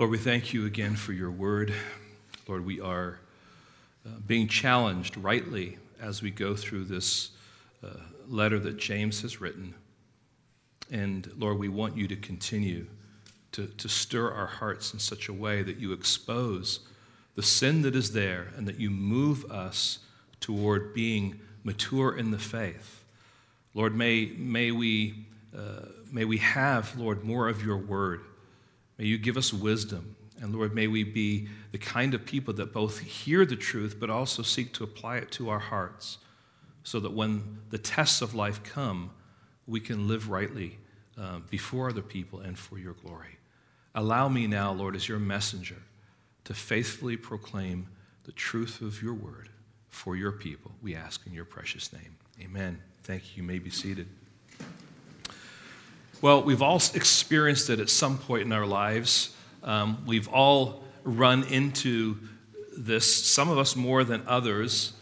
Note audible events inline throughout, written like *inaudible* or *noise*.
Lord, we thank you again for your word. Lord, we are uh, being challenged rightly as we go through this uh, letter that James has written. And Lord, we want you to continue to, to stir our hearts in such a way that you expose the sin that is there and that you move us toward being mature in the faith. Lord, may, may, we, uh, may we have, Lord, more of your word. May you give us wisdom. And Lord, may we be the kind of people that both hear the truth but also seek to apply it to our hearts so that when the tests of life come, we can live rightly uh, before other people and for your glory. Allow me now, Lord, as your messenger, to faithfully proclaim the truth of your word for your people. We ask in your precious name. Amen. Thank you. You may be seated. Well, we've all experienced it at some point in our lives. Um, we've all run into this, some of us more than others.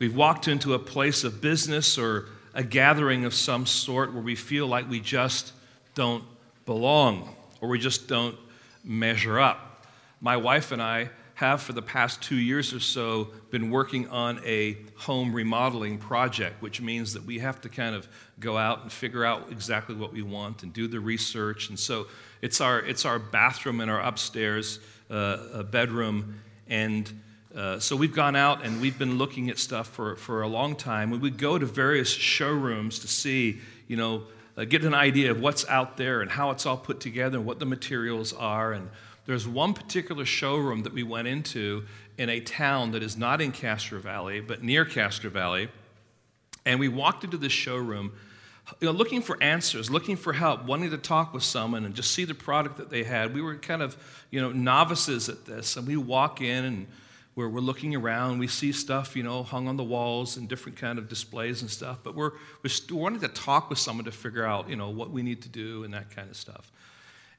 We've walked into a place of business or a gathering of some sort where we feel like we just don't belong or we just don't measure up. My wife and I have, for the past two years or so, been working on a home remodeling project, which means that we have to kind of go out and figure out exactly what we want and do the research. And so it's our, it's our bathroom and our upstairs uh, bedroom. And uh, so we've gone out and we've been looking at stuff for, for a long time. We would go to various showrooms to see, you know, uh, get an idea of what's out there and how it's all put together and what the materials are. And there's one particular showroom that we went into in a town that is not in Castro Valley, but near Castro Valley. And we walked into this showroom you know, looking for answers, looking for help, wanting to talk with someone and just see the product that they had. We were kind of, you know, novices at this. And we walk in and we're, we're looking around. We see stuff, you know, hung on the walls and different kind of displays and stuff. But we're, we're wanting to talk with someone to figure out, you know, what we need to do and that kind of stuff.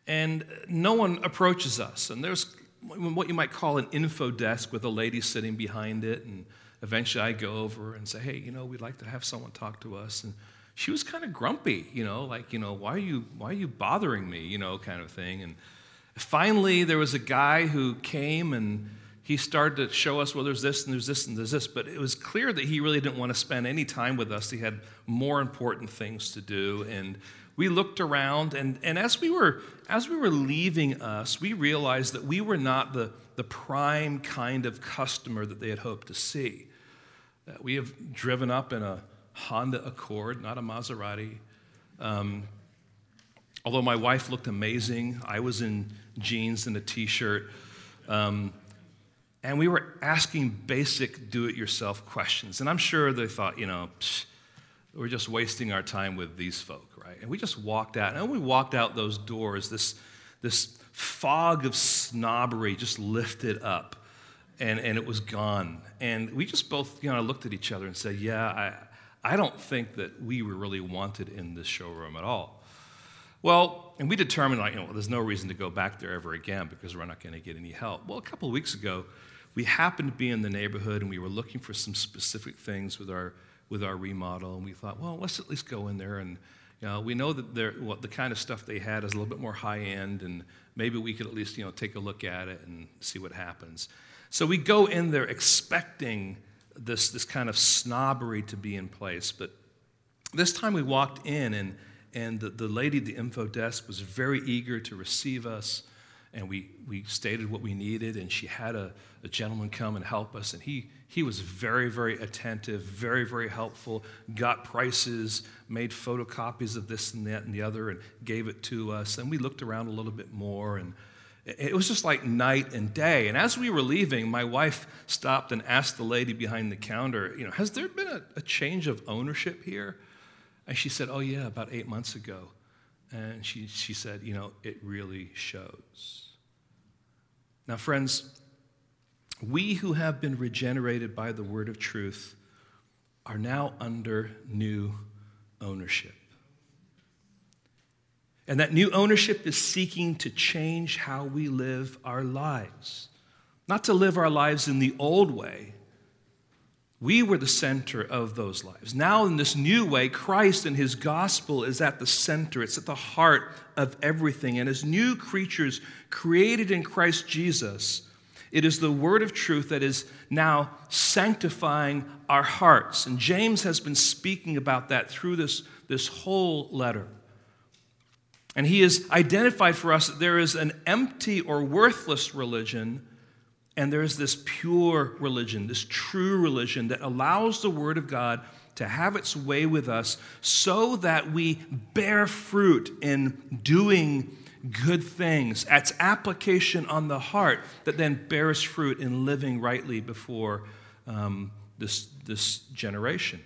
And no one approaches us. And there's what you might call an info desk with a lady sitting behind it. And eventually I go over and say, hey, you know, we'd like to have someone talk to us. And she was kind of grumpy, you know, like, you know, why are you, why are you bothering me, you know, kind of thing. And finally, there was a guy who came and he started to show us, well, there's this and there's this and there's this. But it was clear that he really didn't want to spend any time with us. He had more important things to do. And we looked around, and, and as, we were, as we were leaving us, we realized that we were not the, the prime kind of customer that they had hoped to see. That we have driven up in a Honda Accord, not a Maserati. Um, although my wife looked amazing, I was in jeans and a t shirt. Um, and we were asking basic do it yourself questions. And I'm sure they thought, you know, psh, we're just wasting our time with these folk, right? And we just walked out. And when we walked out those doors, this, this fog of snobbery just lifted up and, and it was gone. And we just both you know, looked at each other and said, yeah, I, I don't think that we were really wanted in this showroom at all. Well, and we determined, like, you know, well, there's no reason to go back there ever again because we're not going to get any help. Well, a couple of weeks ago, we happened to be in the neighborhood and we were looking for some specific things with our with our remodel, and we thought, well, let's at least go in there and you know, we know that what well, the kind of stuff they had is a little bit more high end, and maybe we could at least you know take a look at it and see what happens. So we go in there expecting this, this kind of snobbery to be in place. But this time we walked in, and, and the, the lady at the info desk was very eager to receive us. And we, we stated what we needed, and she had a, a gentleman come and help us. And he, he was very, very attentive, very, very helpful, got prices, made photocopies of this and that and the other, and gave it to us. And we looked around a little bit more, and it was just like night and day. And as we were leaving, my wife stopped and asked the lady behind the counter, you know, has there been a, a change of ownership here? And she said, oh, yeah, about eight months ago. And she, she said, you know, it really shows. Now, friends, we who have been regenerated by the word of truth are now under new ownership. And that new ownership is seeking to change how we live our lives. Not to live our lives in the old way, We were the center of those lives. Now, in this new way, Christ and his gospel is at the center, it's at the heart of everything. And as new creatures created in Christ Jesus, it is the word of truth that is now sanctifying our hearts. And James has been speaking about that through this, this whole letter. And he has identified for us that there is an empty or worthless religion and there's this pure religion, this true religion that allows the Word of God to have its way with us so that we bear fruit in doing good things. Its application on the heart that then bears fruit in living rightly before um, this, this generation.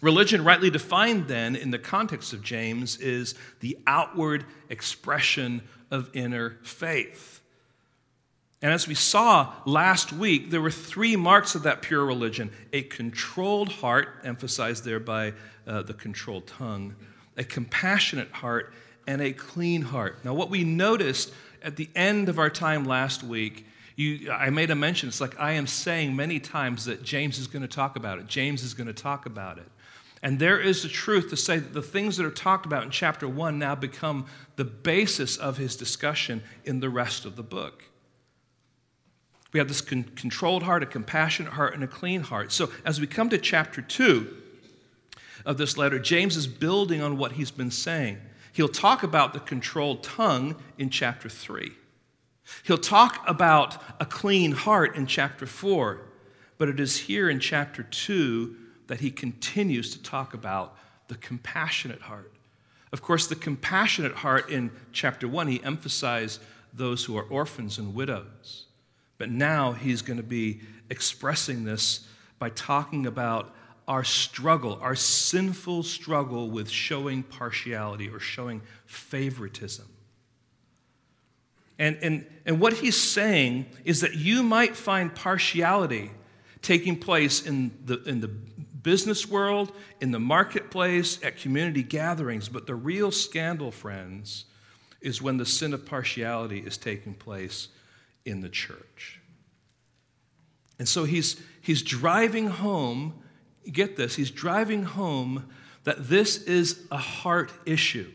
Religion, rightly defined then in the context of James, is the outward expression of inner faith. And as we saw last week, there were three marks of that pure religion a controlled heart, emphasized there by uh, the controlled tongue, a compassionate heart, and a clean heart. Now, what we noticed at the end of our time last week, you, I made a mention. It's like I am saying many times that James is going to talk about it. James is going to talk about it. And there is the truth to say that the things that are talked about in chapter one now become the basis of his discussion in the rest of the book. We have this con- controlled heart, a compassionate heart, and a clean heart. So as we come to chapter 2 of this letter, James is building on what he's been saying. He'll talk about the controlled tongue in chapter 3. He'll talk about a clean heart in chapter 4. But it is here in chapter 2 that he continues to talk about the compassionate heart. Of course, the compassionate heart in chapter 1, he emphasized those who are orphans and widows. But now he's going to be expressing this by talking about our struggle, our sinful struggle with showing partiality or showing favoritism. And, and, and what he's saying is that you might find partiality taking place in the, in the business world, in the marketplace, at community gatherings, but the real scandal, friends, is when the sin of partiality is taking place in the church. And so he's, he's driving home, get this, he's driving home that this is a heart issue.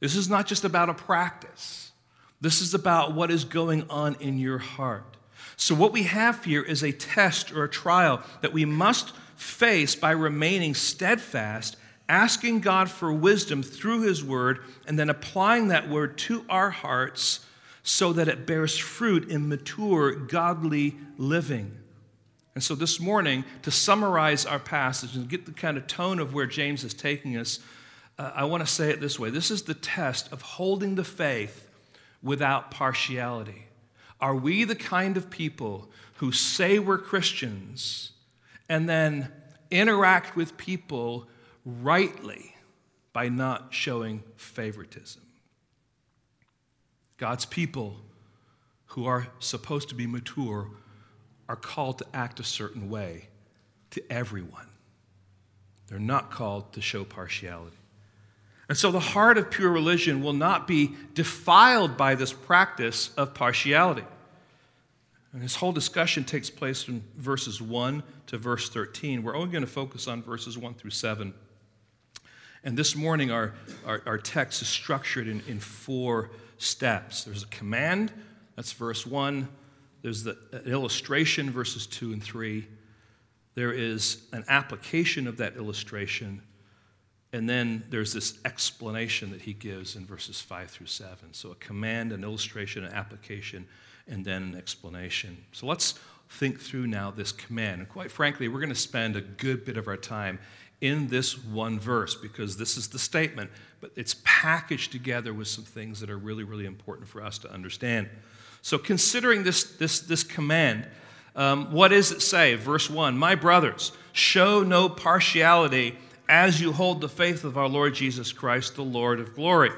This is not just about a practice, this is about what is going on in your heart. So, what we have here is a test or a trial that we must face by remaining steadfast, asking God for wisdom through His Word, and then applying that Word to our hearts so that it bears fruit in mature, godly living. And so this morning, to summarize our passage and get the kind of tone of where James is taking us, uh, I want to say it this way this is the test of holding the faith without partiality. Are we the kind of people who say we're Christians and then interact with people rightly by not showing favoritism? God's people who are supposed to be mature are called to act a certain way to everyone. They're not called to show partiality. And so the heart of pure religion will not be defiled by this practice of partiality. And this whole discussion takes place from verses 1 to verse 13. We're only going to focus on verses 1 through 7. And this morning, our, our, our text is structured in, in four steps. There's a command, that's verse 1. There's the, an illustration, verses 2 and 3. There is an application of that illustration. And then there's this explanation that he gives in verses 5 through 7. So a command, an illustration, an application, and then an explanation. So let's think through now this command. And quite frankly, we're going to spend a good bit of our time in this one verse because this is the statement, but it's packaged together with some things that are really, really important for us to understand. So, considering this, this, this command, um, what does it say? Verse 1 My brothers, show no partiality as you hold the faith of our Lord Jesus Christ, the Lord of glory.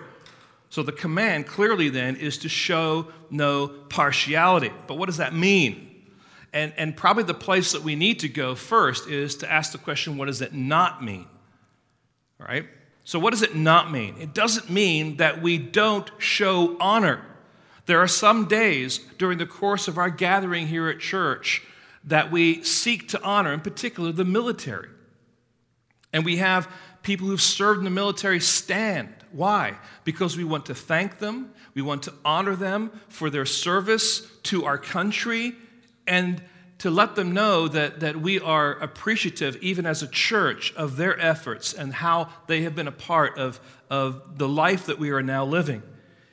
So, the command clearly then is to show no partiality. But what does that mean? And, and probably the place that we need to go first is to ask the question what does it not mean? All right? So, what does it not mean? It doesn't mean that we don't show honor. There are some days during the course of our gathering here at church that we seek to honor, in particular the military. And we have people who've served in the military stand. Why? Because we want to thank them, we want to honor them for their service to our country, and to let them know that, that we are appreciative, even as a church, of their efforts and how they have been a part of, of the life that we are now living.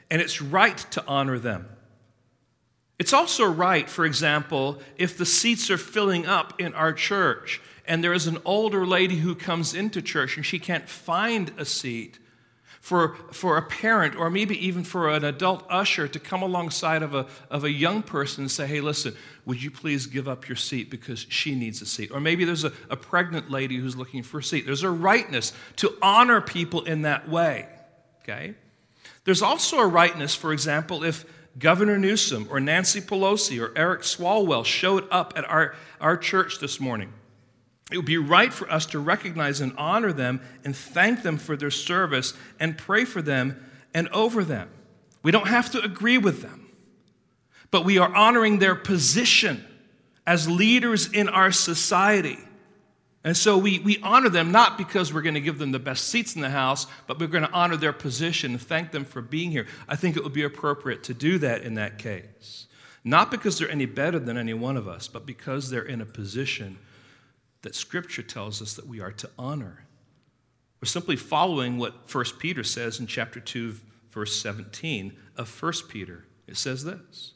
And it's right to honor them. It's also right, for example, if the seats are filling up in our church and there is an older lady who comes into church and she can't find a seat, for, for a parent or maybe even for an adult usher to come alongside of a, of a young person and say, hey, listen, would you please give up your seat because she needs a seat? Or maybe there's a, a pregnant lady who's looking for a seat. There's a rightness to honor people in that way, okay? There's also a rightness, for example, if Governor Newsom or Nancy Pelosi or Eric Swalwell showed up at our, our church this morning it would be right for us to recognize and honor them and thank them for their service and pray for them and over them. We don't have to agree with them, but we are honoring their position as leaders in our society. And so we, we honor them not because we're going to give them the best seats in the house, but we're going to honor their position and thank them for being here. I think it would be appropriate to do that in that case. Not because they're any better than any one of us, but because they're in a position that Scripture tells us that we are to honor. We're simply following what 1 Peter says in chapter 2, verse 17 of 1 Peter. It says this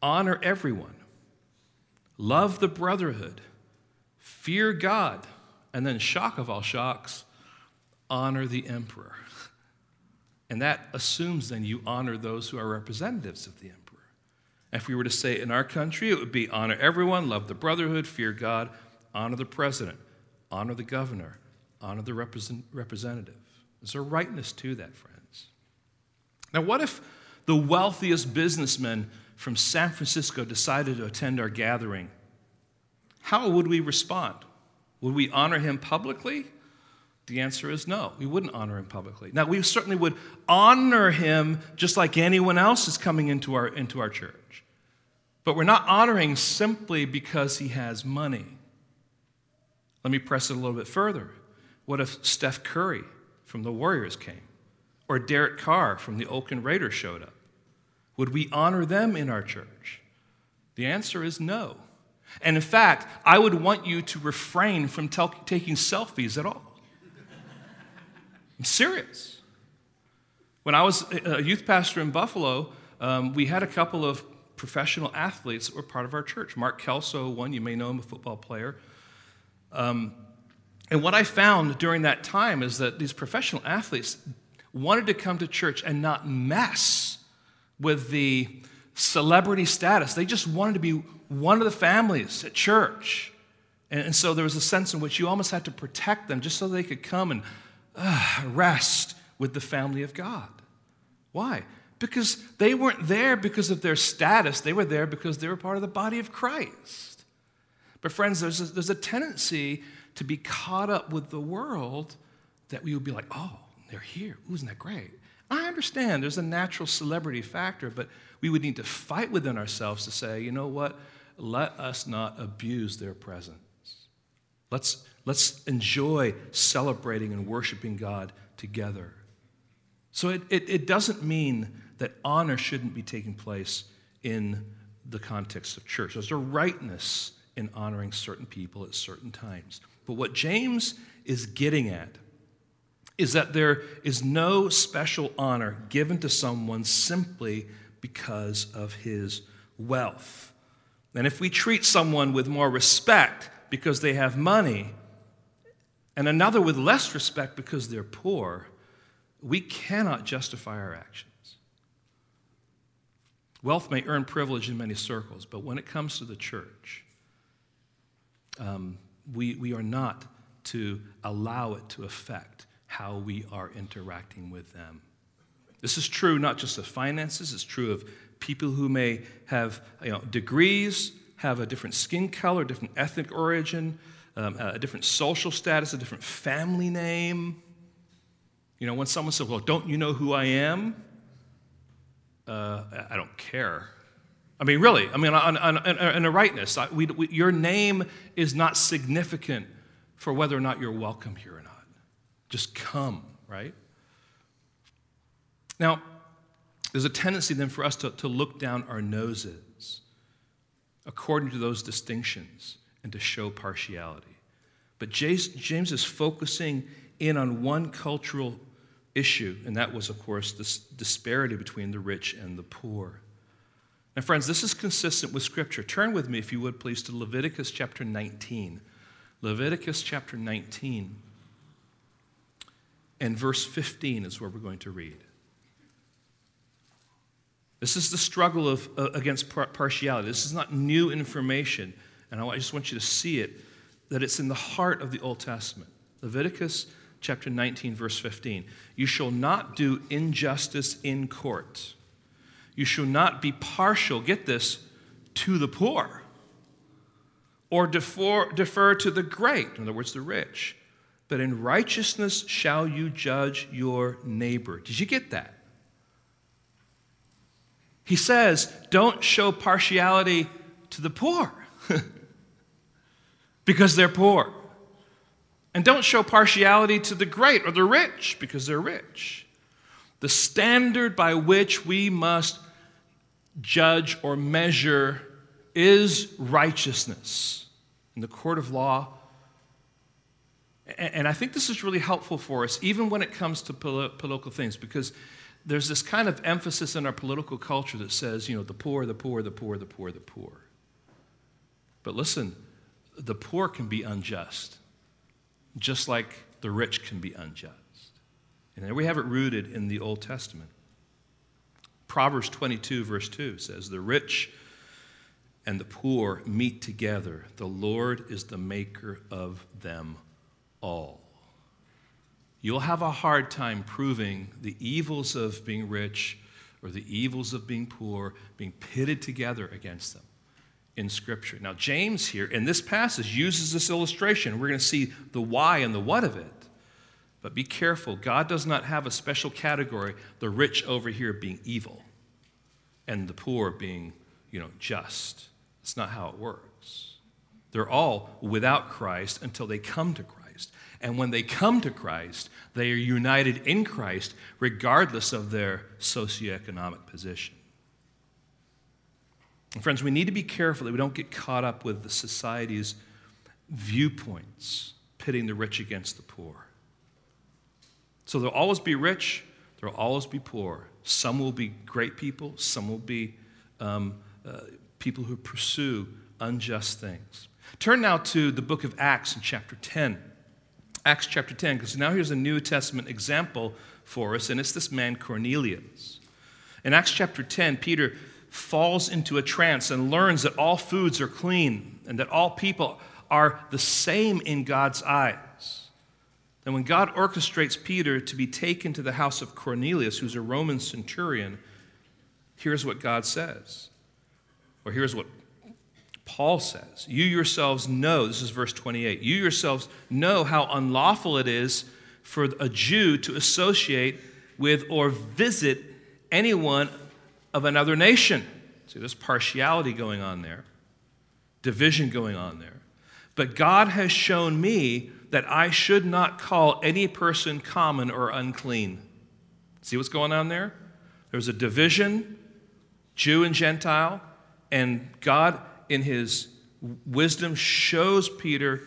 Honor everyone, love the brotherhood, fear God, and then, shock of all shocks, honor the emperor. And that assumes then you honor those who are representatives of the emperor. If we were to say in our country, it would be honor everyone, love the brotherhood, fear God, honor the president, honor the governor, honor the represent, representative. There's a rightness to that, friends. Now, what if the wealthiest businessman from San Francisco decided to attend our gathering? How would we respond? Would we honor him publicly? The answer is no. We wouldn't honor him publicly. Now, we certainly would honor him just like anyone else is coming into our, into our church. But we're not honoring simply because he has money. Let me press it a little bit further. What if Steph Curry from the Warriors came? Or Derek Carr from the Oakland Raiders showed up? Would we honor them in our church? The answer is no. And in fact, I would want you to refrain from taking selfies at all. I'm serious. When I was a youth pastor in Buffalo, um, we had a couple of professional athletes that were part of our church. Mark Kelso, one, you may know him, a football player. Um, and what I found during that time is that these professional athletes wanted to come to church and not mess with the celebrity status. They just wanted to be one of the families at church. And, and so there was a sense in which you almost had to protect them just so they could come and uh, rest with the family of God. Why? Because they weren't there because of their status, they were there because they were part of the body of Christ. But, friends, there's a, there's a tendency to be caught up with the world that we would be like, oh, they're here. Ooh, isn't that great? I understand there's a natural celebrity factor, but we would need to fight within ourselves to say, you know what? Let us not abuse their presence. Let's, let's enjoy celebrating and worshiping God together. So it, it, it doesn't mean that honor shouldn't be taking place in the context of church. There's a rightness in honoring certain people at certain times. But what James is getting at is that there is no special honor given to someone simply because of his wealth. And if we treat someone with more respect because they have money, and another with less respect because they're poor, we cannot justify our actions. Wealth may earn privilege in many circles, but when it comes to the church, um, we, we are not to allow it to affect how we are interacting with them. This is true not just of finances, it's true of people who may have you know, degrees, have a different skin color, different ethnic origin, um, a different social status, a different family name. You know, when someone says, Well, don't you know who I am? Uh, I don't care. I mean, really, I mean, on, on, on a rightness. We, we, your name is not significant for whether or not you're welcome here or not. Just come, right? Now, there's a tendency then for us to, to look down our noses according to those distinctions and to show partiality. But James is focusing in on one cultural issue, and that was, of course, this disparity between the rich and the poor. Now, friends, this is consistent with Scripture. Turn with me, if you would, please, to Leviticus chapter 19. Leviticus chapter 19 and verse 15 is where we're going to read. This is the struggle of, uh, against par- partiality. This is not new information, and I just want you to see it that it's in the heart of the Old Testament. Leviticus chapter 19, verse 15. You shall not do injustice in court. You shall not be partial, get this, to the poor or defer, defer to the great, in other words, the rich. But in righteousness shall you judge your neighbor. Did you get that? He says, don't show partiality to the poor *laughs* because they're poor. And don't show partiality to the great or the rich because they're rich. The standard by which we must judge or measure is righteousness in the court of law. And I think this is really helpful for us, even when it comes to political things, because there's this kind of emphasis in our political culture that says, you know, the poor, the poor, the poor, the poor, the poor. But listen, the poor can be unjust, just like the rich can be unjust. And there we have it rooted in the Old Testament. Proverbs 22, verse 2 says, The rich and the poor meet together. The Lord is the maker of them all. You'll have a hard time proving the evils of being rich or the evils of being poor being pitted together against them in Scripture. Now, James here in this passage uses this illustration. We're going to see the why and the what of it. But be careful, God does not have a special category, the rich over here being evil and the poor being, you know, just. That's not how it works. They're all without Christ until they come to Christ. And when they come to Christ, they are united in Christ regardless of their socioeconomic position. And friends, we need to be careful that we don't get caught up with the society's viewpoints pitting the rich against the poor. So there'll always be rich, there'll always be poor. Some will be great people, some will be um, uh, people who pursue unjust things. Turn now to the book of Acts in chapter 10. Acts chapter 10, because now here's a New Testament example for us, and it's this man Cornelius. In Acts chapter 10, Peter falls into a trance and learns that all foods are clean and that all people are the same in God's eyes. And when God orchestrates Peter to be taken to the house of Cornelius, who's a Roman centurion, here's what God says. Or here's what Paul says, You yourselves know, this is verse 28, you yourselves know how unlawful it is for a Jew to associate with or visit anyone of another nation. See, there's partiality going on there, division going on there. But God has shown me that I should not call any person common or unclean. See what's going on there? There's a division, Jew and Gentile, and God in his wisdom, shows Peter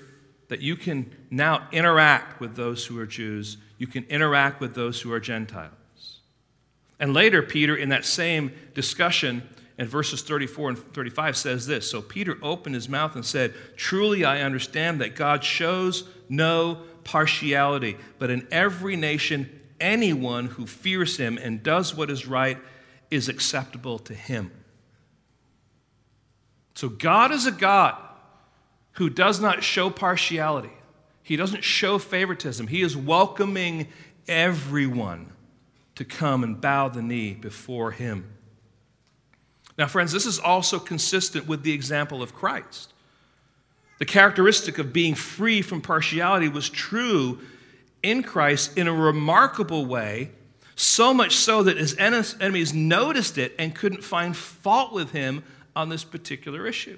that you can now interact with those who are Jews, you can interact with those who are Gentiles. And later, Peter, in that same discussion, in verses 34 and 35, says this So Peter opened his mouth and said, Truly I understand that God shows no partiality, but in every nation, anyone who fears him and does what is right is acceptable to him. So God is a God who does not show partiality. He doesn't show favoritism. He is welcoming everyone to come and bow the knee before him. Now, friends, this is also consistent with the example of Christ. The characteristic of being free from partiality was true in Christ in a remarkable way, so much so that his enemies noticed it and couldn't find fault with him on this particular issue.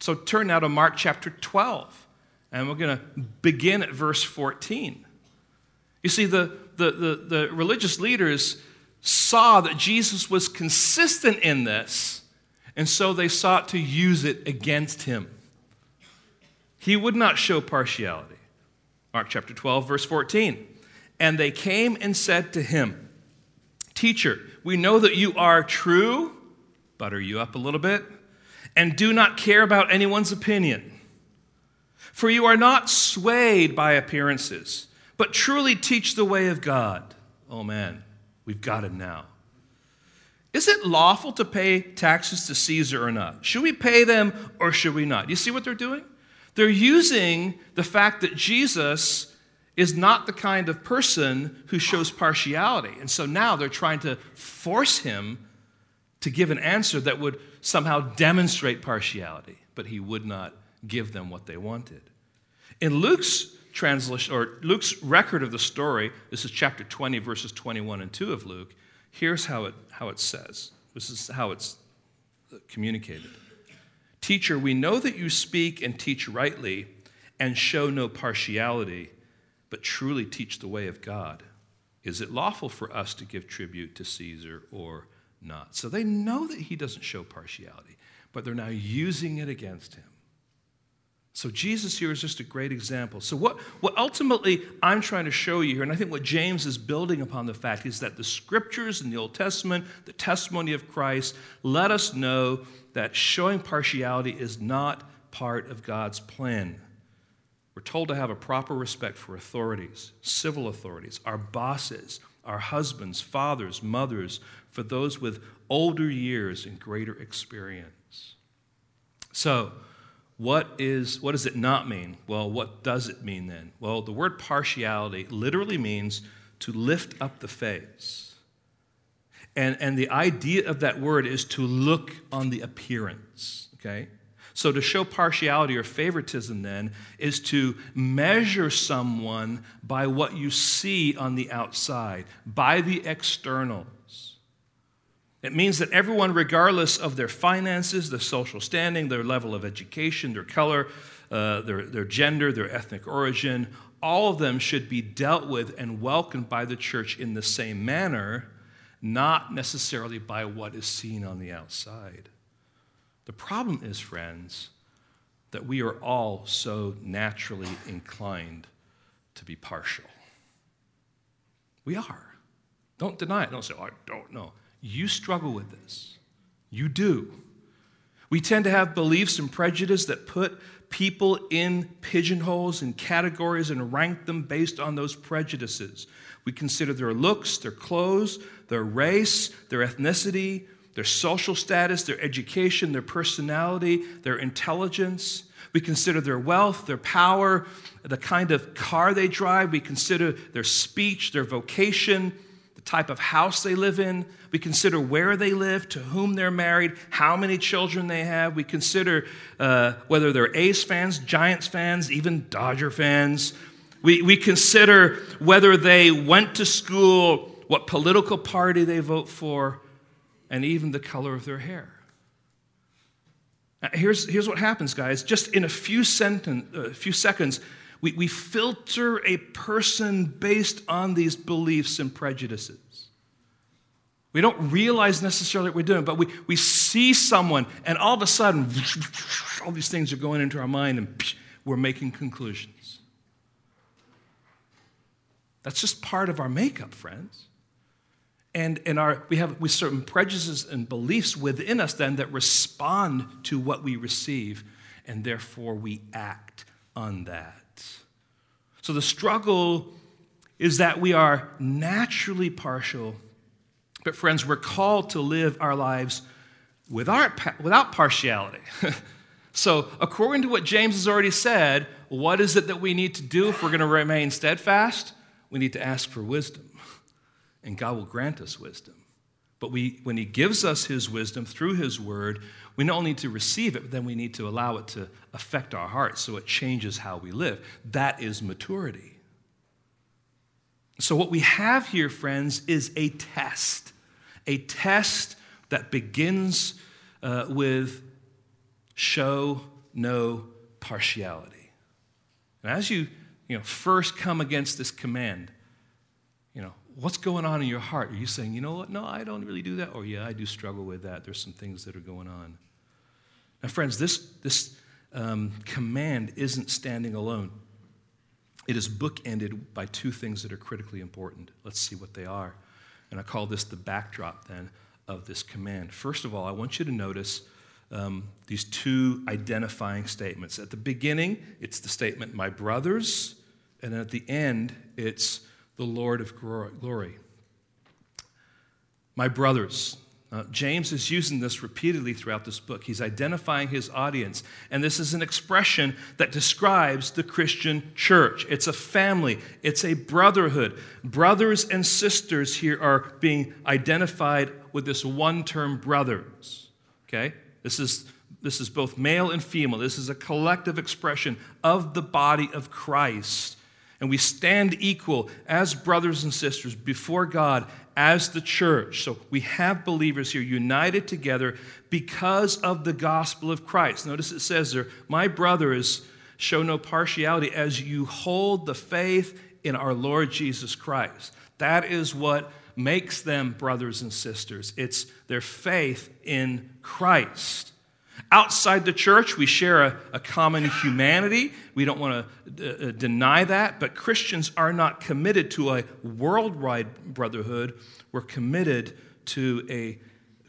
So turn now to Mark chapter 12, and we're going to begin at verse 14. You see, the, the, the, the religious leaders saw that Jesus was consistent in this, and so they sought to use it against him. He would not show partiality. Mark chapter 12, verse 14. And they came and said to him, Teacher, we know that you are true, butter you up a little bit, and do not care about anyone's opinion. For you are not swayed by appearances, but truly teach the way of God. Oh man, we've got it now. Is it lawful to pay taxes to Caesar or not? Should we pay them or should we not? You see what they're doing? They're using the fact that Jesus is not the kind of person who shows partiality. And so now they're trying to force him to give an answer that would somehow demonstrate partiality, but he would not give them what they wanted. In Luke's translation or Luke's record of the story, this is chapter 20 verses 21 and 2 of Luke, here's how it how it says. This is how it's communicated. Teacher, we know that you speak and teach rightly and show no partiality, but truly teach the way of God. Is it lawful for us to give tribute to Caesar or not? So they know that he doesn't show partiality, but they're now using it against him. So Jesus here is just a great example. So what, what ultimately I'm trying to show you here, and I think what James is building upon the fact is that the scriptures in the Old Testament, the testimony of Christ, let us know that showing partiality is not part of God's plan. We're told to have a proper respect for authorities, civil authorities, our bosses, our husbands, fathers, mothers, for those with older years and greater experience. So, what is what does it not mean? Well, what does it mean then? Well, the word partiality literally means to lift up the face. And, and the idea of that word is to look on the appearance, okay? So to show partiality or favoritism then is to measure someone by what you see on the outside, by the externals. It means that everyone, regardless of their finances, their social standing, their level of education, their color, uh, their, their gender, their ethnic origin, all of them should be dealt with and welcomed by the church in the same manner not necessarily by what is seen on the outside. The problem is, friends, that we are all so naturally inclined to be partial. We are. Don't deny it. Don't say, oh, I don't know. You struggle with this. You do. We tend to have beliefs and prejudice that put people in pigeonholes and categories and rank them based on those prejudices. We consider their looks, their clothes, their race, their ethnicity, their social status, their education, their personality, their intelligence. We consider their wealth, their power, the kind of car they drive. We consider their speech, their vocation, the type of house they live in. We consider where they live, to whom they're married, how many children they have. We consider uh, whether they're A's fans, Giants fans, even Dodger fans. We, we consider whether they went to school, what political party they vote for, and even the color of their hair. Here's, here's what happens, guys. Just in a few, senten- uh, few seconds, we, we filter a person based on these beliefs and prejudices. We don't realize necessarily what we're doing, but we, we see someone, and all of a sudden, *laughs* all these things are going into our mind, and *laughs* we're making conclusions. That's just part of our makeup, friends. And, and our, we have we certain prejudices and beliefs within us then that respond to what we receive, and therefore we act on that. So the struggle is that we are naturally partial, but friends, we're called to live our lives without, without partiality. *laughs* so, according to what James has already said, what is it that we need to do if we're going to remain steadfast? We need to ask for wisdom, and God will grant us wisdom. But we, when He gives us His wisdom through His word, we not only need to receive it, but then we need to allow it to affect our hearts so it changes how we live. That is maturity. So, what we have here, friends, is a test, a test that begins uh, with show no partiality. And as you, you know, first come against this command, you know, what's going on in your heart? Are you saying, you know what? No, I don't really do that. Or, yeah, I do struggle with that. There's some things that are going on. Now, friends, this, this um, command isn't standing alone. It is bookended by two things that are critically important. Let's see what they are. And I call this the backdrop then of this command. First of all, I want you to notice um, these two identifying statements. At the beginning, it's the statement, my brothers, and at the end, it's the Lord of glory. My brothers. Uh, James is using this repeatedly throughout this book. He's identifying his audience. And this is an expression that describes the Christian church. It's a family, it's a brotherhood. Brothers and sisters here are being identified with this one term, brothers. Okay? This is, this is both male and female. This is a collective expression of the body of Christ. And we stand equal as brothers and sisters before God as the church. So we have believers here united together because of the gospel of Christ. Notice it says there, My brothers, show no partiality as you hold the faith in our Lord Jesus Christ. That is what makes them brothers and sisters. It's their faith in Christ. Outside the church, we share a, a common humanity. We don't want to d- uh, deny that, but Christians are not committed to a worldwide brotherhood. We're committed to a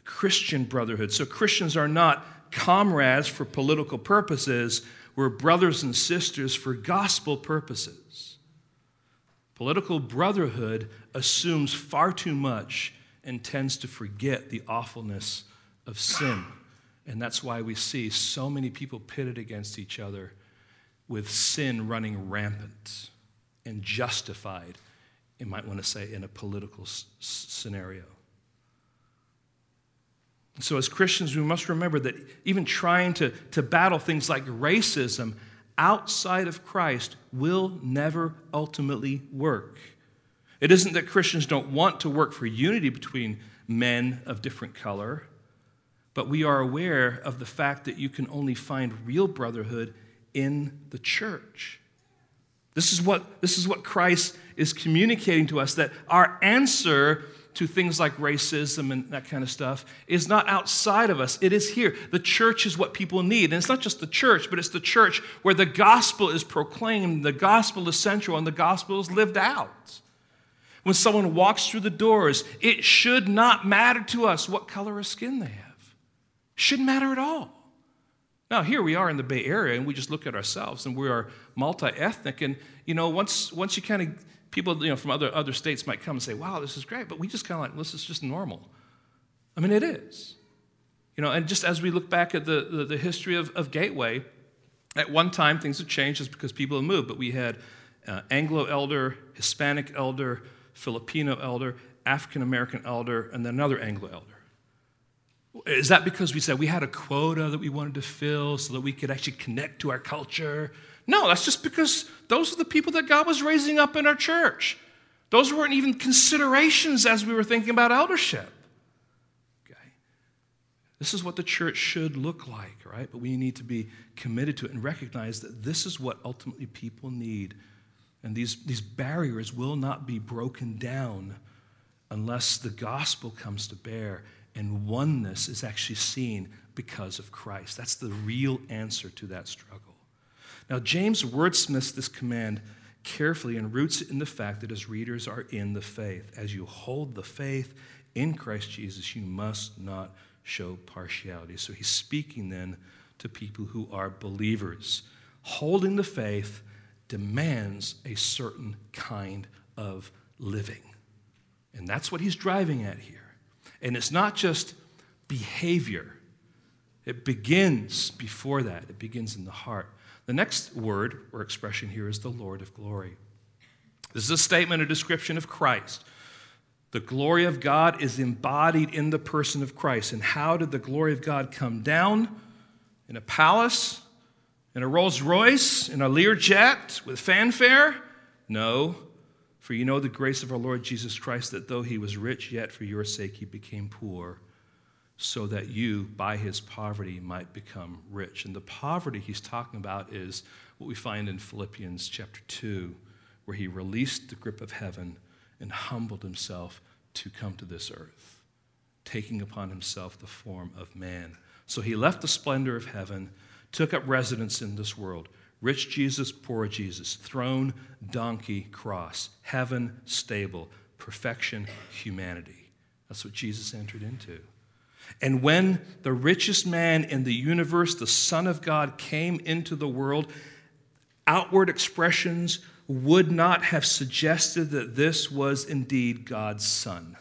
Christian brotherhood. So Christians are not comrades for political purposes, we're brothers and sisters for gospel purposes. Political brotherhood assumes far too much and tends to forget the awfulness of sin. And that's why we see so many people pitted against each other with sin running rampant and justified, you might want to say, in a political s- scenario. So, as Christians, we must remember that even trying to, to battle things like racism outside of Christ will never ultimately work. It isn't that Christians don't want to work for unity between men of different color but we are aware of the fact that you can only find real brotherhood in the church. This is what, this is what Christ is communicating to us that our answer to things like racism and that kind of stuff is not outside of us. It is here. The church is what people need. And it's not just the church, but it's the church where the gospel is proclaimed, the gospel is central, and the gospel is lived out. When someone walks through the doors, it should not matter to us what color of skin they have. Shouldn't matter at all. Now, here we are in the Bay Area, and we just look at ourselves, and we are multi ethnic. And, you know, once, once you kind of, people you know, from other, other states might come and say, wow, this is great, but we just kind of like, this is just normal. I mean, it is. You know, and just as we look back at the, the, the history of, of Gateway, at one time things have changed just because people have moved, but we had uh, Anglo elder, Hispanic elder, Filipino elder, African American elder, and then another Anglo elder. Is that because we said we had a quota that we wanted to fill so that we could actually connect to our culture? No, that's just because those are the people that God was raising up in our church. Those weren't even considerations as we were thinking about eldership. Okay? This is what the church should look like, right? But we need to be committed to it and recognize that this is what ultimately people need. And these, these barriers will not be broken down unless the gospel comes to bear and oneness is actually seen because of Christ. That's the real answer to that struggle. Now, James wordsmiths this command carefully and roots it in the fact that his readers are in the faith. As you hold the faith in Christ Jesus, you must not show partiality. So he's speaking then to people who are believers. Holding the faith demands a certain kind of living. And that's what he's driving at here. And it's not just behavior, it begins before that, it begins in the heart. The next word or expression here is the Lord of glory. This is a statement, a description of Christ. The glory of God is embodied in the person of Christ. And how did the glory of God come down? In a palace? In a Rolls Royce? In a Learjet with fanfare? No. For you know the grace of our Lord Jesus Christ, that though he was rich, yet for your sake he became poor, so that you, by his poverty, might become rich. And the poverty he's talking about is what we find in Philippians chapter 2, where he released the grip of heaven and humbled himself to come to this earth, taking upon himself the form of man. So he left the splendor of heaven, took up residence in this world. Rich Jesus, poor Jesus, throne, donkey, cross, heaven, stable, perfection, humanity. That's what Jesus entered into. And when the richest man in the universe, the Son of God, came into the world, outward expressions would not have suggested that this was indeed God's Son.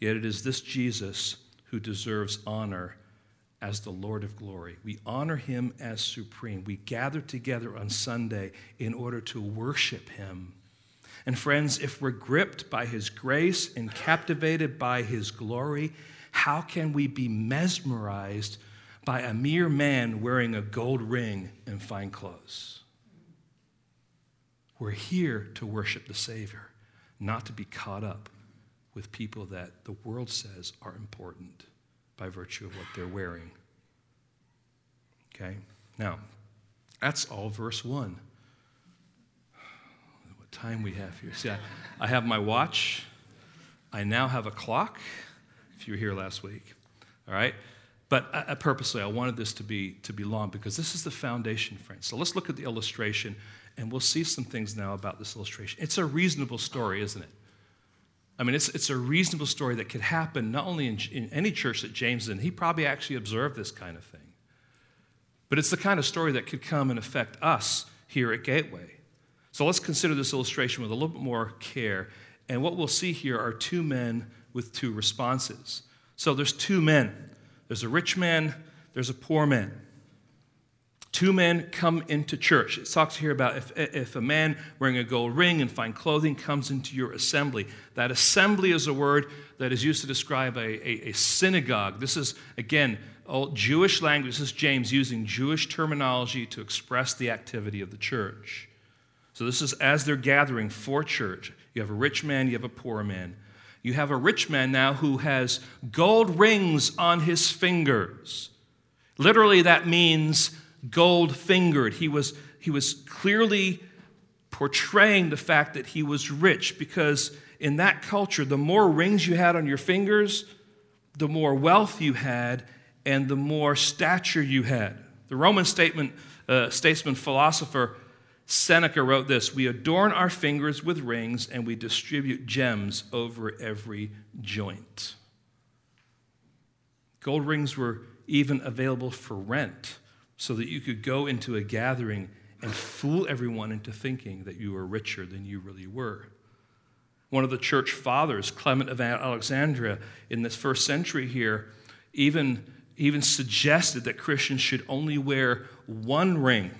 Yet it is this Jesus who deserves honor as the Lord of glory. We honor him as supreme. We gather together on Sunday in order to worship him. And friends, if we're gripped by his grace and captivated by his glory, how can we be mesmerized by a mere man wearing a gold ring and fine clothes? We're here to worship the Savior, not to be caught up with people that the world says are important by virtue of what they're wearing. Okay? Now, that's all verse 1. What time we have here? See, I, I have my watch. I now have a clock if you were here last week. All right? But uh, purposely, I wanted this to be, to be long because this is the foundation, friends. So let's look at the illustration and we'll see some things now about this illustration. It's a reasonable story, isn't it? I mean, it's, it's a reasonable story that could happen not only in, in any church that James is in, he probably actually observed this kind of thing. But it's the kind of story that could come and affect us here at Gateway. So let's consider this illustration with a little bit more care. And what we'll see here are two men with two responses. So there's two men there's a rich man, there's a poor man. Two men come into church. It talks here about if, if a man wearing a gold ring and fine clothing comes into your assembly. That assembly is a word that is used to describe a, a, a synagogue. This is, again, old Jewish language. This is James using Jewish terminology to express the activity of the church. So this is as they're gathering for church. You have a rich man, you have a poor man. You have a rich man now who has gold rings on his fingers. Literally, that means gold fingered. He was, he was clearly portraying the fact that he was rich because in that culture, the more rings you had on your fingers, the more wealth you had, and the more stature you had. The Roman statement, uh, statesman philosopher Seneca wrote this We adorn our fingers with rings and we distribute gems over every joint. Gold rings were even available for rent so that you could go into a gathering and fool everyone into thinking that you were richer than you really were. One of the church fathers, Clement of Alexandria, in this first century here, even, even suggested that Christians should only wear one ring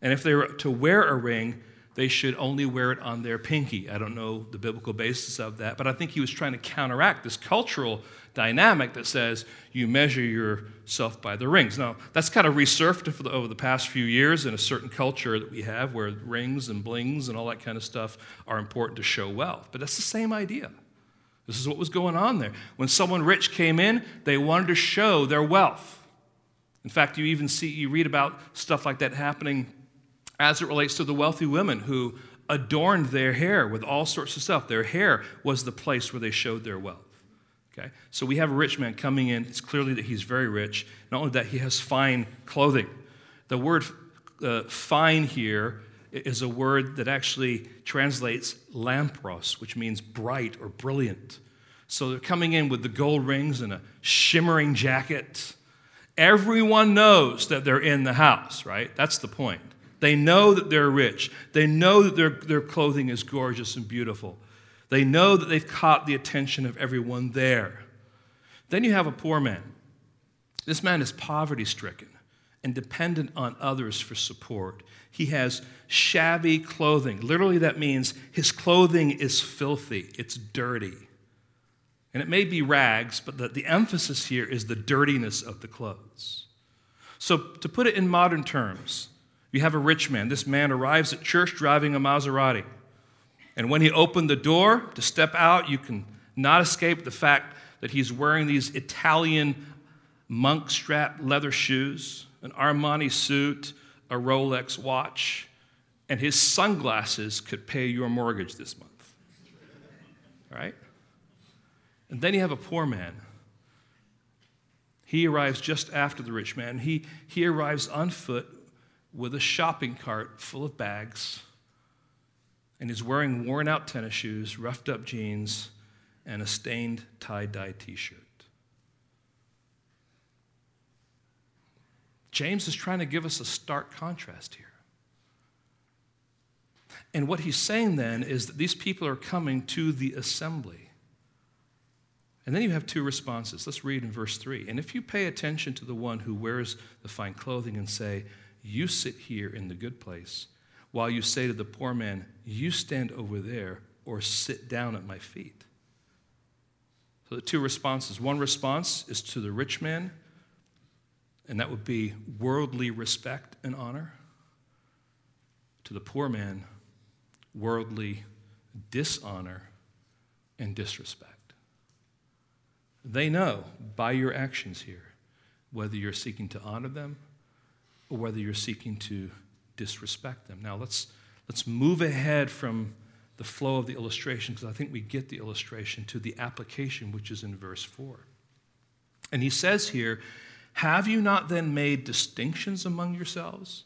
and if they were to wear a ring, they should only wear it on their pinky. I don't know the biblical basis of that, but I think he was trying to counteract this cultural dynamic that says you measure yourself by the rings. Now, that's kind of resurfaced over the past few years in a certain culture that we have where rings and blings and all that kind of stuff are important to show wealth. But that's the same idea. This is what was going on there. When someone rich came in, they wanted to show their wealth. In fact, you even see, you read about stuff like that happening as it relates to the wealthy women who adorned their hair with all sorts of stuff. Their hair was the place where they showed their wealth. Okay? So we have a rich man coming in. It's clearly that he's very rich. Not only that, he has fine clothing. The word uh, fine here is a word that actually translates lampros, which means bright or brilliant. So they're coming in with the gold rings and a shimmering jacket. Everyone knows that they're in the house, right? That's the point. They know that they're rich. They know that their, their clothing is gorgeous and beautiful. They know that they've caught the attention of everyone there. Then you have a poor man. This man is poverty stricken and dependent on others for support. He has shabby clothing. Literally, that means his clothing is filthy, it's dirty. And it may be rags, but the, the emphasis here is the dirtiness of the clothes. So, to put it in modern terms, you have a rich man. This man arrives at church driving a Maserati. And when he opened the door to step out, you can not escape the fact that he's wearing these Italian monk strap leather shoes, an Armani suit, a Rolex watch, and his sunglasses could pay your mortgage this month. Right? And then you have a poor man. He arrives just after the rich man. He, he arrives on foot with a shopping cart full of bags, and he's wearing worn out tennis shoes, roughed up jeans, and a stained tie dye t shirt. James is trying to give us a stark contrast here. And what he's saying then is that these people are coming to the assembly. And then you have two responses. Let's read in verse 3. And if you pay attention to the one who wears the fine clothing and say, You sit here in the good place, while you say to the poor man, You stand over there, or sit down at my feet. So the two responses. One response is to the rich man, and that would be worldly respect and honor. To the poor man, worldly dishonor and disrespect. They know by your actions here whether you're seeking to honor them or whether you're seeking to disrespect them. Now let's, let's move ahead from the flow of the illustration because I think we get the illustration to the application, which is in verse 4. And he says here, Have you not then made distinctions among yourselves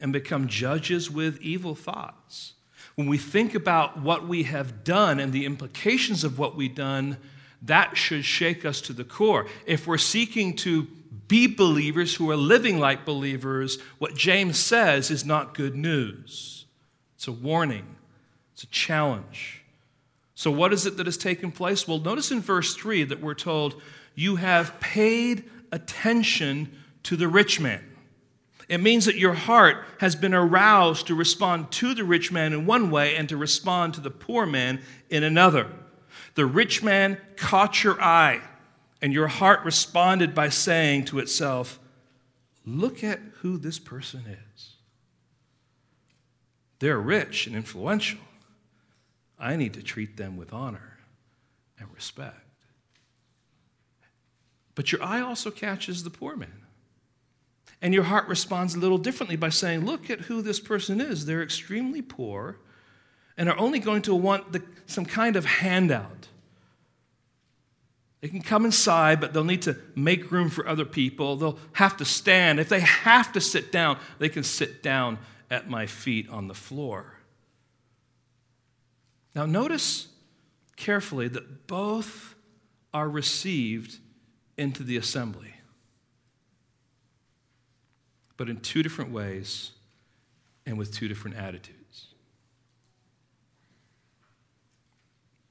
and become judges with evil thoughts? When we think about what we have done and the implications of what we've done, that should shake us to the core. If we're seeking to be believers who are living like believers, what James says is not good news. It's a warning, it's a challenge. So, what is it that has taken place? Well, notice in verse 3 that we're told, You have paid attention to the rich man. It means that your heart has been aroused to respond to the rich man in one way and to respond to the poor man in another. The rich man caught your eye, and your heart responded by saying to itself, Look at who this person is. They're rich and influential. I need to treat them with honor and respect. But your eye also catches the poor man. And your heart responds a little differently by saying, Look at who this person is. They're extremely poor and are only going to want the, some kind of handout. They can come inside, but they'll need to make room for other people. They'll have to stand. If they have to sit down, they can sit down at my feet on the floor. Now, notice carefully that both are received into the assembly but in two different ways and with two different attitudes.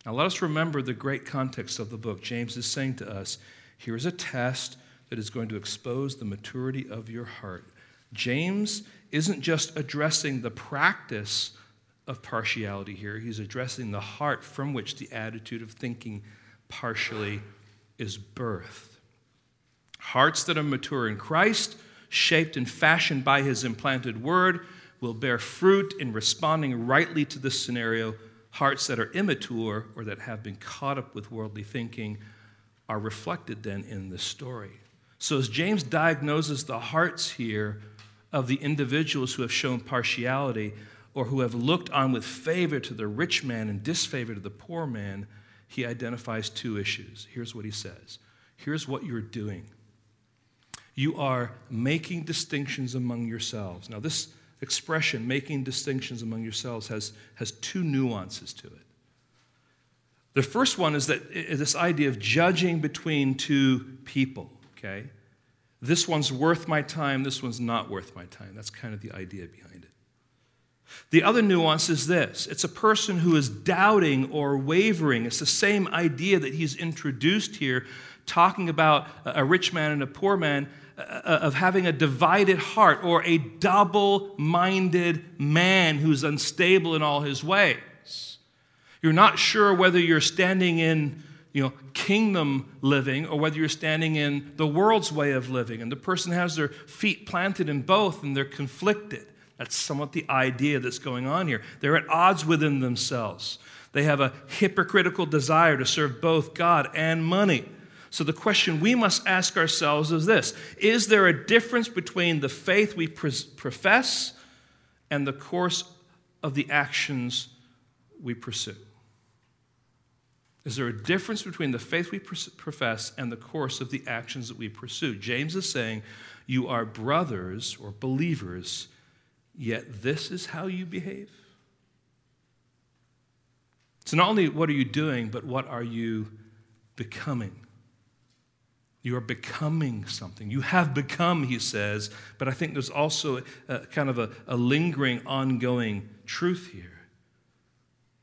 Now, let us remember the great context of the book. James is saying to us here is a test that is going to expose the maturity of your heart. James isn't just addressing the practice of partiality here, he's addressing the heart from which the attitude of thinking partially is birthed. Hearts that are mature in Christ shaped and fashioned by his implanted word, will bear fruit in responding rightly to this scenario. Hearts that are immature or that have been caught up with worldly thinking are reflected then in this story. So, as James diagnoses the hearts here of the individuals who have shown partiality or who have looked on with favor to the rich man and disfavor to the poor man, he identifies two issues. Here's what he says Here's what you're doing you are making distinctions among yourselves. Now, this expression, making distinctions among yourselves, has, has two nuances to it. The first one is that this idea of judging between two people, okay? This one's worth my time, this one's not worth my time. That's kind of the idea behind it. The other nuance is this it's a person who is doubting or wavering. It's the same idea that he's introduced here, talking about a rich man and a poor man Uh, of having a divided heart or a double minded man who's unstable in all his ways. You're not sure whether you're standing in you know, kingdom living or whether you're standing in the world's way of living. And the person has their feet planted in both and they're conflicted. That's somewhat the idea that's going on here. They're at odds within themselves. They have a hypocritical desire to serve both God and money. So the question we must ask ourselves is this Is there a difference between the faith we profess and the course of the actions we pursue? Is there a difference between the faith we profess and the course of the actions that we pursue? James is saying, You are brothers or believers, yet this is how you behave. So, not only what are you doing, but what are you becoming? You are becoming something. You have become, he says, but I think there's also a, a kind of a, a lingering, ongoing truth here.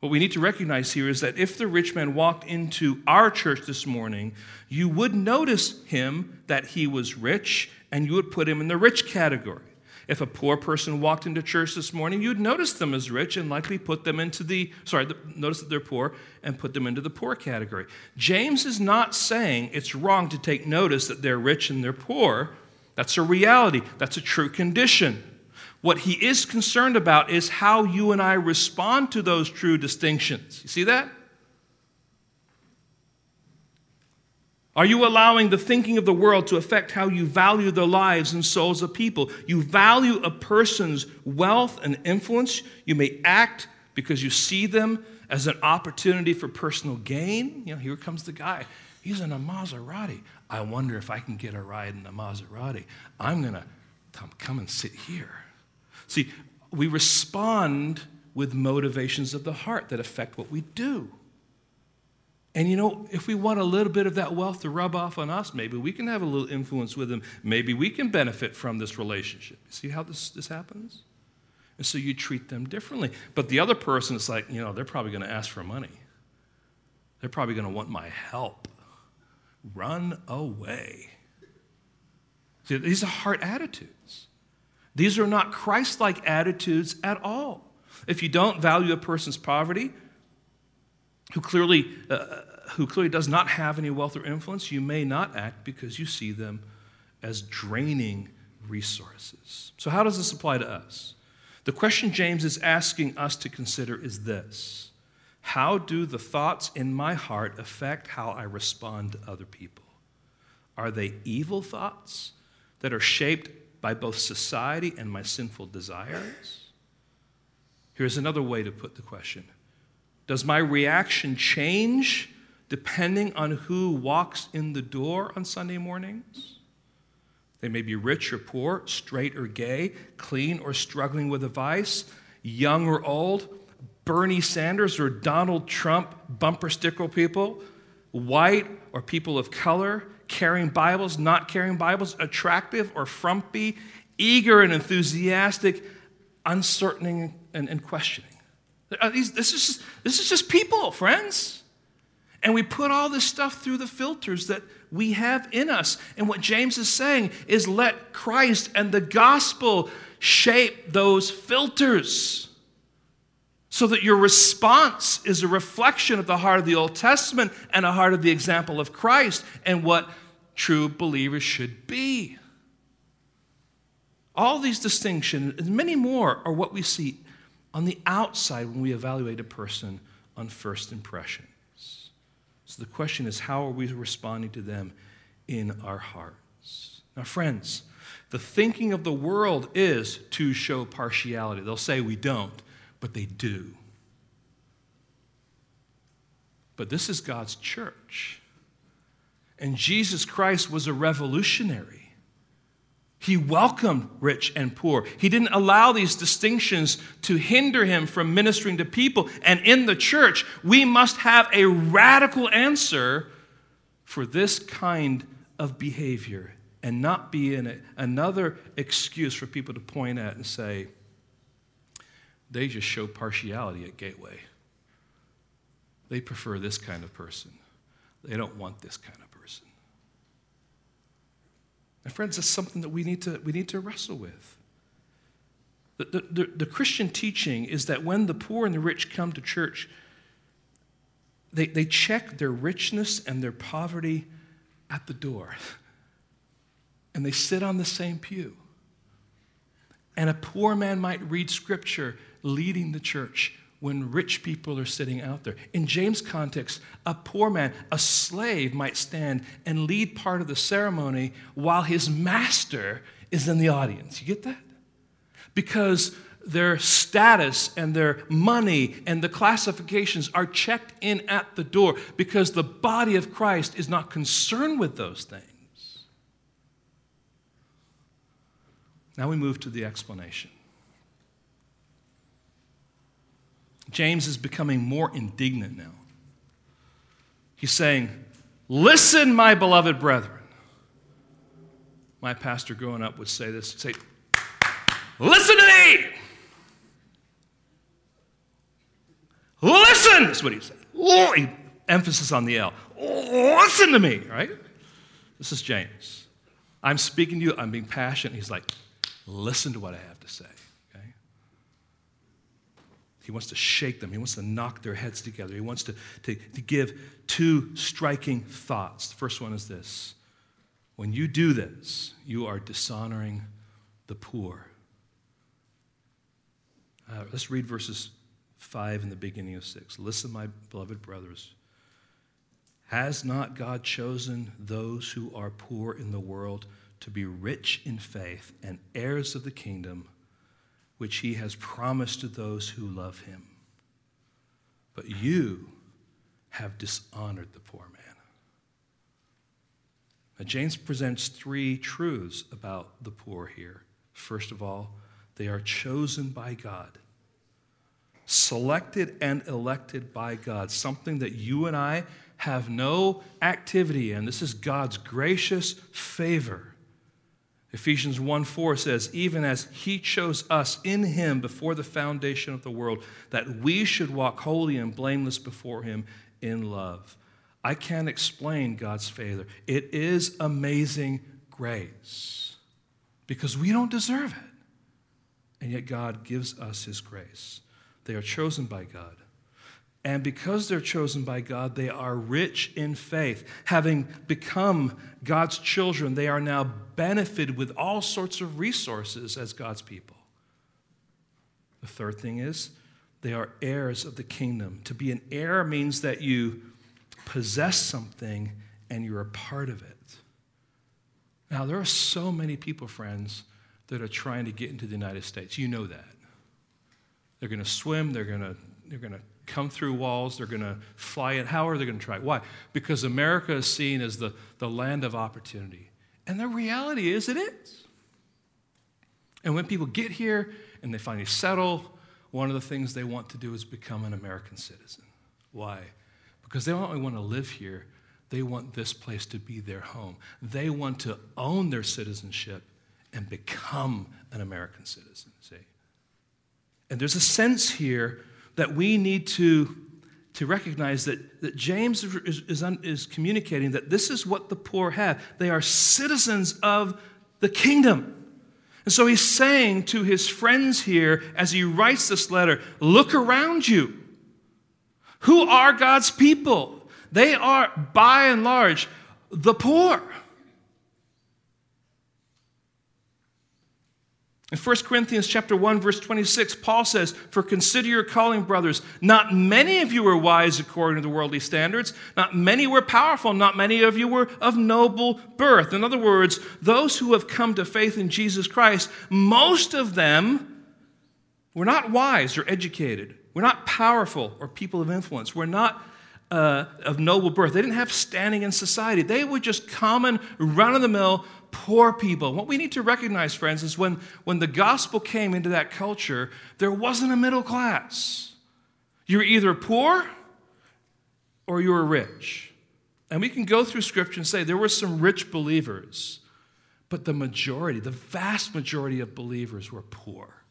What we need to recognize here is that if the rich man walked into our church this morning, you would notice him that he was rich and you would put him in the rich category. If a poor person walked into church this morning, you'd notice them as rich and likely put them into the, sorry, notice that they're poor and put them into the poor category. James is not saying it's wrong to take notice that they're rich and they're poor. That's a reality, that's a true condition. What he is concerned about is how you and I respond to those true distinctions. You see that? Are you allowing the thinking of the world to affect how you value the lives and souls of people? You value a person's wealth and influence. You may act because you see them as an opportunity for personal gain. You know, here comes the guy. He's in a Maserati. I wonder if I can get a ride in the Maserati. I'm going to come, come and sit here. See, we respond with motivations of the heart that affect what we do. And you know, if we want a little bit of that wealth to rub off on us, maybe we can have a little influence with them. Maybe we can benefit from this relationship. You see how this, this happens? And so you treat them differently. But the other person is like, you know, they're probably going to ask for money. They're probably going to want my help. Run away. See, these are heart attitudes. These are not Christ like attitudes at all. If you don't value a person's poverty, who clearly, uh, who clearly does not have any wealth or influence, you may not act because you see them as draining resources. So, how does this apply to us? The question James is asking us to consider is this How do the thoughts in my heart affect how I respond to other people? Are they evil thoughts that are shaped by both society and my sinful desires? Here's another way to put the question Does my reaction change depending on who walks in the door on Sunday mornings? They may be rich or poor, straight or gay, clean or struggling with a vice, young or old, Bernie Sanders or Donald Trump bumper sticker people, white or people of color, carrying Bibles, not carrying Bibles, attractive or frumpy, eager and enthusiastic, uncertain and, and questioning. Uh, these, this, is just, this is just people, friends. And we put all this stuff through the filters that we have in us. And what James is saying is let Christ and the gospel shape those filters so that your response is a reflection of the heart of the Old Testament and a heart of the example of Christ and what true believers should be. All these distinctions and many more are what we see on the outside when we evaluate a person on first impressions. So the question is how are we responding to them in our hearts? Now, friends, the thinking of the world is to show partiality. They'll say we don't but they do. But this is God's church. And Jesus Christ was a revolutionary. He welcomed rich and poor. He didn't allow these distinctions to hinder him from ministering to people. And in the church, we must have a radical answer for this kind of behavior and not be in a, another excuse for people to point at and say, they just show partiality at Gateway. They prefer this kind of person. They don't want this kind of. And friends, that's something that we need to, we need to wrestle with. The, the, the, the Christian teaching is that when the poor and the rich come to church, they, they check their richness and their poverty at the door. *laughs* And they sit on the same pew. And a poor man might read scripture leading the church when rich people are sitting out there. In James' context, a poor man, a slave, might stand and lead part of the ceremony while his master is in the audience. You get that? Because their status and their money and the classifications are checked in at the door because the body of Christ is not concerned with those things. Now we move to the explanation. James is becoming more indignant now. He's saying, Listen, my beloved brethren. My pastor growing up would say this say, Listen to me! Listen! That's what he said. He, emphasis on the L. Listen to me, right? This is James. I'm speaking to you, I'm being passionate. He's like, listen to what I have to say. He wants to shake them, he wants to knock their heads together. He wants to, to, to give two striking thoughts. The first one is this when you do this, you are dishonoring the poor. Uh, let's read verses 5 and the beginning of 6. Listen, my beloved brothers. Has not God chosen those who are poor in the world to be rich in faith and heirs of the kingdom which he has promised to those who love him? But you have dishonored the poor man. Now, James presents three truths about the poor here. First of all, they are chosen by God selected and elected by God, something that you and I have no activity in. This is God's gracious favor. Ephesians 1 4 says, Even as He chose us in Him before the foundation of the world, that we should walk holy and blameless before Him in love. I can't explain God's favor. It is amazing grace because we don't deserve it. And yet God gives us His grace. They are chosen by God. And because they're chosen by God, they are rich in faith. Having become God's children, they are now benefited with all sorts of resources as God's people. The third thing is, they are heirs of the kingdom. To be an heir means that you possess something and you're a part of it. Now, there are so many people, friends, that are trying to get into the United States. You know that. They're going to swim, they're going to, they're going to come through walls, they're going to fly in. How are they going to try? It? Why? Because America is seen as the, the land of opportunity. And the reality is, it is. And when people get here and they finally settle, one of the things they want to do is become an American citizen. Why? Because they don't only want to live here, they want this place to be their home. They want to own their citizenship and become an American citizen, see? And there's a sense here that we need to, to recognize that, that James is, is, is communicating that this is what the poor have. They are citizens of the kingdom. And so he's saying to his friends here as he writes this letter look around you. Who are God's people? They are, by and large, the poor. In 1 Corinthians chapter 1 verse 26 Paul says, "For consider your calling, brothers, not many of you were wise according to the worldly standards, not many were powerful, not many of you were of noble birth." In other words, those who have come to faith in Jesus Christ, most of them were not wise or educated. We're not powerful or people of influence. We're not uh, of noble birth. They didn't have standing in society. They were just common, run of the mill poor people. What we need to recognize, friends, is when, when the gospel came into that culture, there wasn't a middle class. You were either poor or you were rich. And we can go through scripture and say there were some rich believers, but the majority, the vast majority of believers were poor.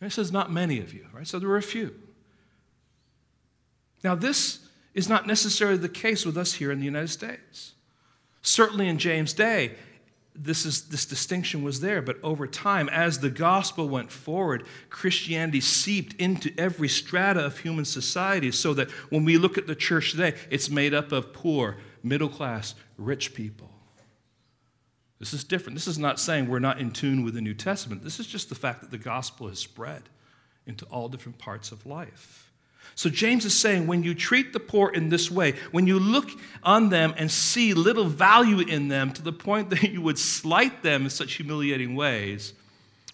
And it says not many of you, right? So there were a few. Now, this is not necessarily the case with us here in the United States. Certainly in James' day, this, is, this distinction was there, but over time, as the gospel went forward, Christianity seeped into every strata of human society so that when we look at the church today, it's made up of poor, middle class, rich people. This is different. This is not saying we're not in tune with the New Testament. This is just the fact that the gospel has spread into all different parts of life. So James is saying when you treat the poor in this way, when you look on them and see little value in them to the point *laughs* that you would slight them in such humiliating ways,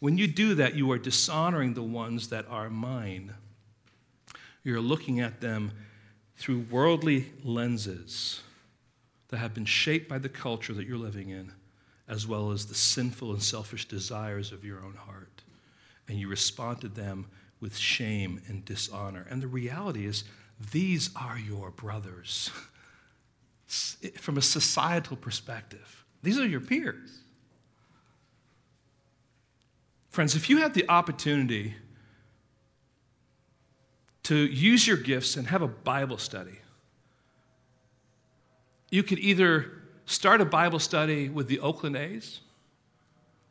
when you do that, you are dishonoring the ones that are mine. You're looking at them through worldly lenses that have been shaped by the culture that you're living in, as well as the sinful and selfish desires of your own heart. And you respond to them with shame and dishonor. And the reality is, these are your brothers. From a societal perspective, these are your peers. Friends, if you had the opportunity to use your gifts and have a Bible study, you could either start a Bible study with the Oakland A's,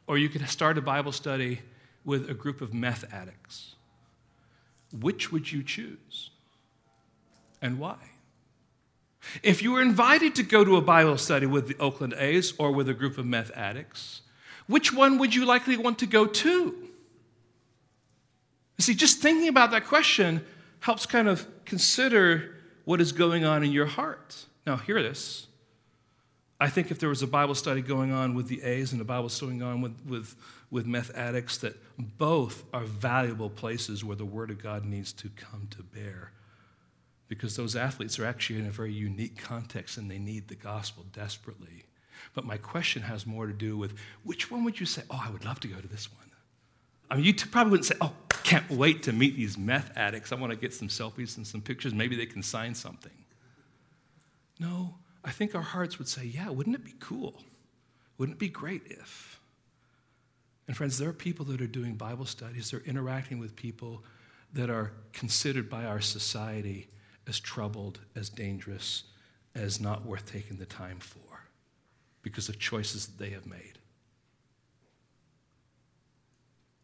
or you could start a Bible study with a group of meth addicts. Which would you choose? And why? If you were invited to go to a Bible study with the Oakland A's or with a group of meth addicts, which one would you likely want to go to? See, just thinking about that question helps kind of consider what is going on in your heart. Now, hear this. I think if there was a Bible study going on with the A's and a Bible study going on with, with, with meth addicts, that both are valuable places where the Word of God needs to come to bear. Because those athletes are actually in a very unique context and they need the gospel desperately. But my question has more to do with which one would you say, oh, I would love to go to this one? I mean, you probably wouldn't say, oh, can't wait to meet these meth addicts. I want to get some selfies and some pictures. Maybe they can sign something. No, I think our hearts would say, yeah, wouldn't it be cool? Wouldn't it be great if? And friends, there are people that are doing Bible studies, they're interacting with people that are considered by our society as troubled, as dangerous, as not worth taking the time for because of choices that they have made.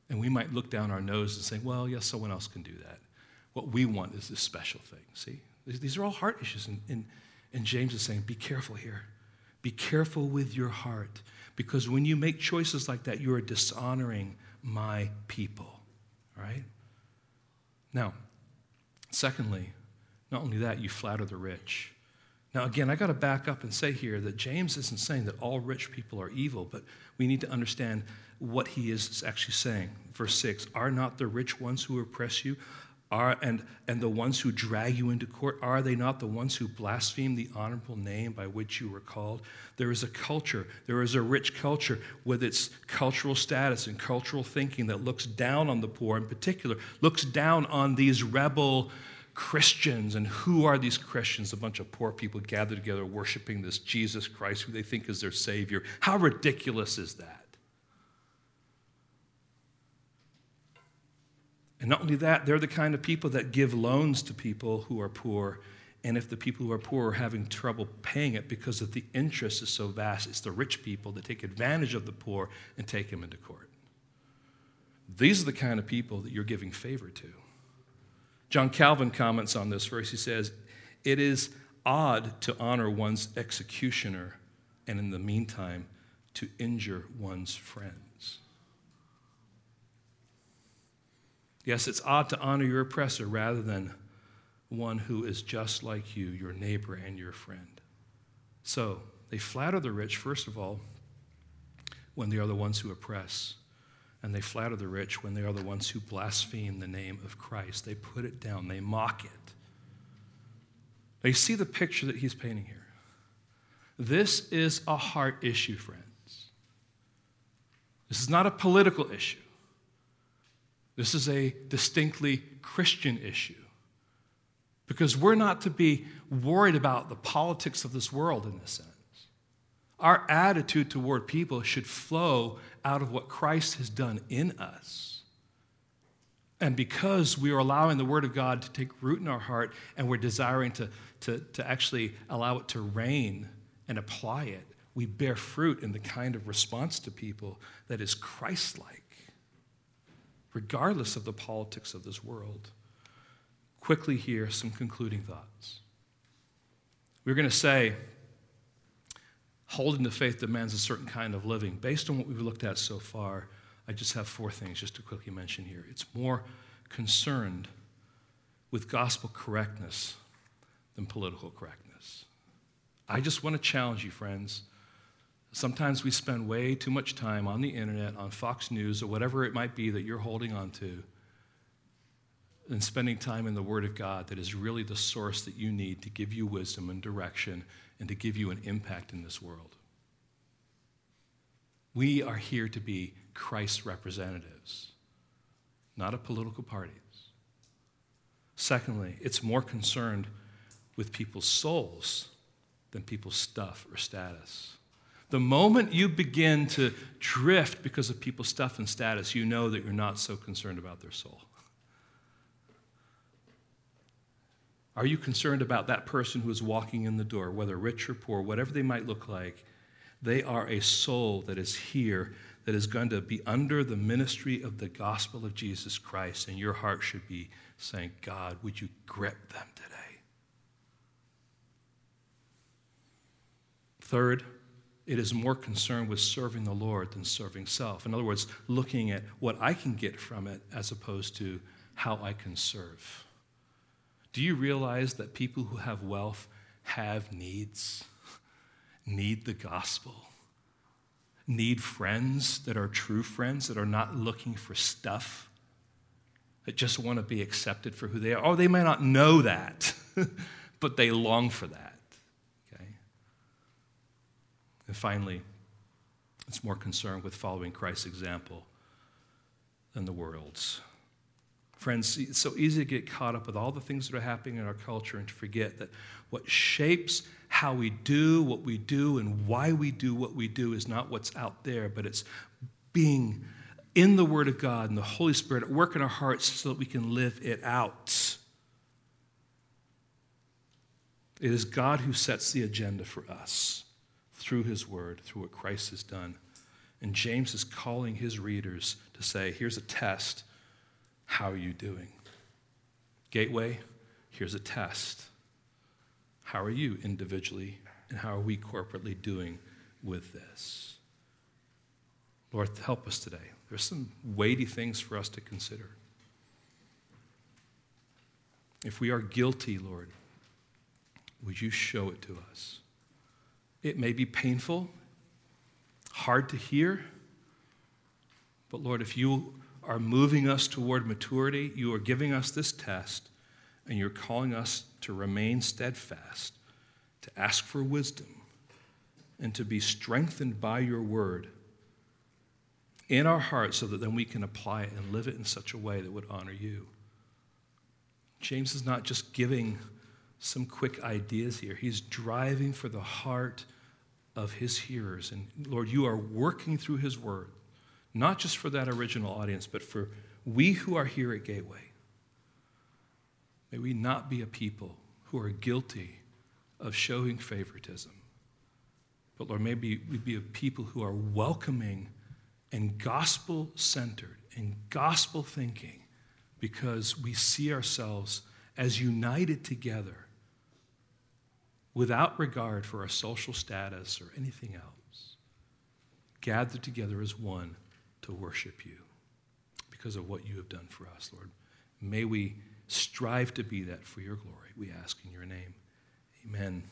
And we might look down our nose and say, well, yes, someone else can do that. What we want is this special thing. See? These are all heart issues. And, and, and James is saying, be careful here. Be careful with your heart. Because when you make choices like that, you are dishonoring my people. Right? Now, secondly, not only that, you flatter the rich. Now, again, I got to back up and say here that James isn't saying that all rich people are evil, but we need to understand what he is actually saying. Verse 6 Are not the rich ones who oppress you? Are, and, and the ones who drag you into court, are they not the ones who blaspheme the honorable name by which you were called? There is a culture, there is a rich culture with its cultural status and cultural thinking that looks down on the poor, in particular, looks down on these rebel Christians. And who are these Christians? A bunch of poor people gathered together worshiping this Jesus Christ who they think is their Savior. How ridiculous is that? And not only that, they're the kind of people that give loans to people who are poor. And if the people who are poor are having trouble paying it because of the interest is so vast, it's the rich people that take advantage of the poor and take them into court. These are the kind of people that you're giving favor to. John Calvin comments on this verse. He says, It is odd to honor one's executioner and in the meantime to injure one's friends. Yes, it's odd to honor your oppressor rather than one who is just like you, your neighbor and your friend. So they flatter the rich, first of all, when they are the ones who oppress and they flatter the rich when they are the ones who blaspheme the name of Christ. They put it down, they mock it. Now, you see the picture that he's painting here. This is a heart issue, friends. This is not a political issue. This is a distinctly Christian issue. Because we're not to be worried about the politics of this world in this sense. Our attitude toward people should flow out of what Christ has done in us. And because we are allowing the Word of God to take root in our heart and we're desiring to, to, to actually allow it to reign and apply it, we bear fruit in the kind of response to people that is Christ like, regardless of the politics of this world. Quickly, here, some concluding thoughts. We're going to say, holding the faith demands a certain kind of living. Based on what we've looked at so far, I just have four things just to quickly mention here. It's more concerned with gospel correctness than political correctness. I just want to challenge you, friends. Sometimes we spend way too much time on the internet, on Fox News, or whatever it might be that you're holding on to, and spending time in the Word of God that is really the source that you need to give you wisdom and direction and to give you an impact in this world. We are here to be Christ's representatives, not a political parties. Secondly, it's more concerned with people's souls than people's stuff or status. The moment you begin to drift because of people's stuff and status, you know that you're not so concerned about their soul. Are you concerned about that person who is walking in the door, whether rich or poor, whatever they might look like? They are a soul that is here, that is going to be under the ministry of the gospel of Jesus Christ, and your heart should be saying, God, would you grip them today? Third, it is more concerned with serving the Lord than serving self. In other words, looking at what I can get from it as opposed to how I can serve. Do you realize that people who have wealth have needs? need the gospel, need friends that are true friends, that are not looking for stuff, that just want to be accepted for who they are. Oh, they may not know that, *laughs* but they long for that. Okay? And finally, it's more concerned with following Christ's example than the world's. Friends, it's so easy to get caught up with all the things that are happening in our culture and to forget that what shapes how we do what we do and why we do what we do is not what's out there, but it's being in the Word of God and the Holy Spirit at work in our hearts so that we can live it out. It is God who sets the agenda for us through His Word, through what Christ has done. And James is calling his readers to say, here's a test how are you doing? Gateway, here's a test. How are you individually and how are we corporately doing with this? Lord, help us today. There's some weighty things for us to consider. If we are guilty, Lord, would you show it to us? It may be painful, hard to hear, but Lord, if you are moving us toward maturity. You are giving us this test, and you're calling us to remain steadfast, to ask for wisdom, and to be strengthened by your word in our hearts so that then we can apply it and live it in such a way that would honor you. James is not just giving some quick ideas here, he's driving for the heart of his hearers. And Lord, you are working through his word not just for that original audience, but for we who are here at Gateway. May we not be a people who are guilty of showing favoritism. But Lord, maybe we be a people who are welcoming and gospel centered and gospel thinking because we see ourselves as united together without regard for our social status or anything else, gathered together as one to worship you because of what you have done for us, Lord. May we strive to be that for your glory, we ask in your name. Amen.